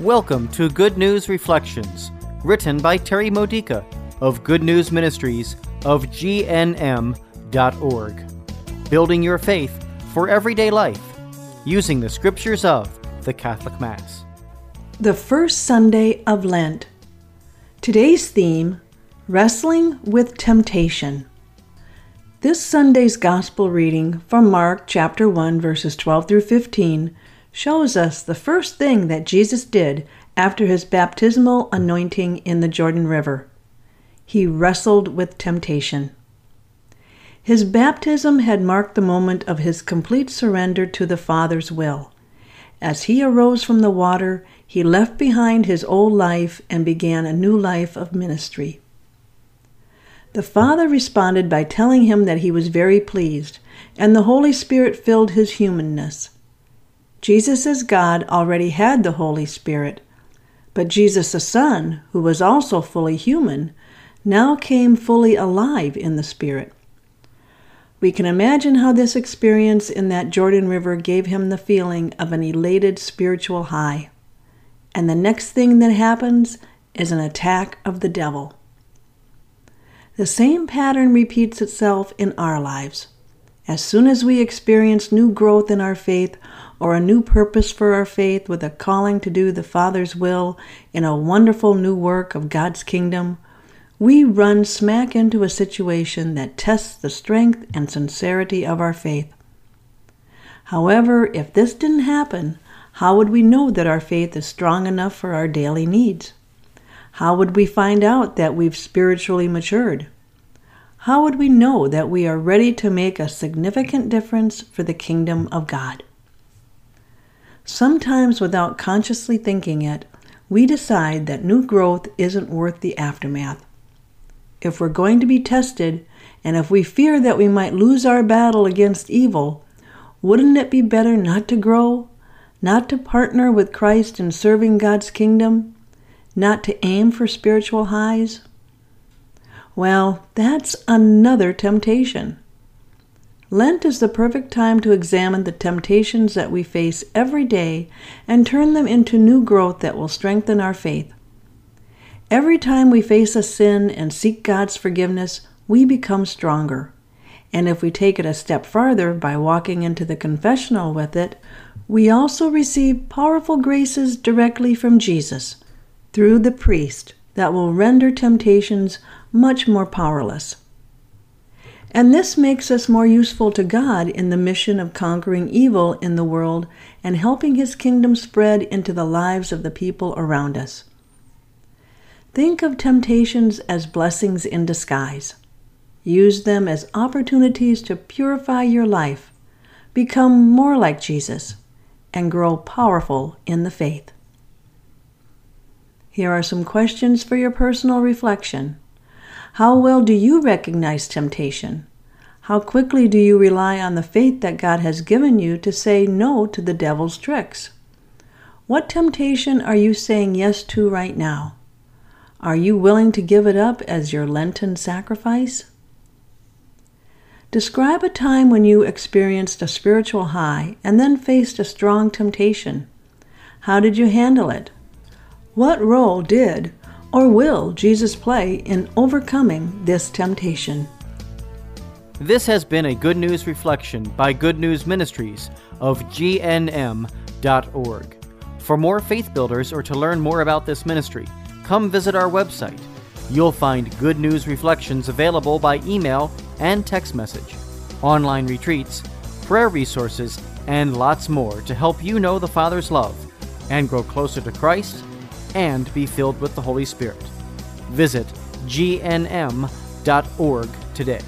Welcome to Good News Reflections, written by Terry Modica of Good News Ministries of GNM.org. Building your faith for everyday life using the scriptures of the Catholic Mass. The first Sunday of Lent. Today's theme Wrestling with Temptation. This Sunday's Gospel reading from Mark chapter 1, verses 12 through 15 shows us the first thing that Jesus did after his baptismal anointing in the Jordan River. He wrestled with temptation. His baptism had marked the moment of his complete surrender to the Father's will. As he arose from the water, he left behind his old life and began a new life of ministry. The Father responded by telling him that he was very pleased, and the Holy Spirit filled his humanness. Jesus as God already had the Holy Spirit, but Jesus the Son, who was also fully human, now came fully alive in the Spirit. We can imagine how this experience in that Jordan River gave him the feeling of an elated spiritual high. And the next thing that happens is an attack of the devil. The same pattern repeats itself in our lives. As soon as we experience new growth in our faith or a new purpose for our faith with a calling to do the Father's will in a wonderful new work of God's kingdom, we run smack into a situation that tests the strength and sincerity of our faith. However, if this didn't happen, how would we know that our faith is strong enough for our daily needs? How would we find out that we've spiritually matured? How would we know that we are ready to make a significant difference for the kingdom of God? Sometimes, without consciously thinking it, we decide that new growth isn't worth the aftermath. If we're going to be tested, and if we fear that we might lose our battle against evil, wouldn't it be better not to grow, not to partner with Christ in serving God's kingdom, not to aim for spiritual highs? Well, that's another temptation. Lent is the perfect time to examine the temptations that we face every day and turn them into new growth that will strengthen our faith. Every time we face a sin and seek God's forgiveness, we become stronger. And if we take it a step farther by walking into the confessional with it, we also receive powerful graces directly from Jesus through the priest that will render temptations much more powerless. And this makes us more useful to God in the mission of conquering evil in the world and helping His kingdom spread into the lives of the people around us. Think of temptations as blessings in disguise. Use them as opportunities to purify your life, become more like Jesus, and grow powerful in the faith. Here are some questions for your personal reflection. How well do you recognize temptation? How quickly do you rely on the faith that God has given you to say no to the devil's tricks? What temptation are you saying yes to right now? Are you willing to give it up as your Lenten sacrifice? Describe a time when you experienced a spiritual high and then faced a strong temptation. How did you handle it? What role did or will Jesus play in overcoming this temptation? This has been a Good News Reflection by Good News Ministries of GNM.org. For more faith builders or to learn more about this ministry, come visit our website. You'll find Good News Reflections available by email and text message, online retreats, prayer resources, and lots more to help you know the Father's love and grow closer to Christ and be filled with the Holy Spirit. Visit gnm.org today.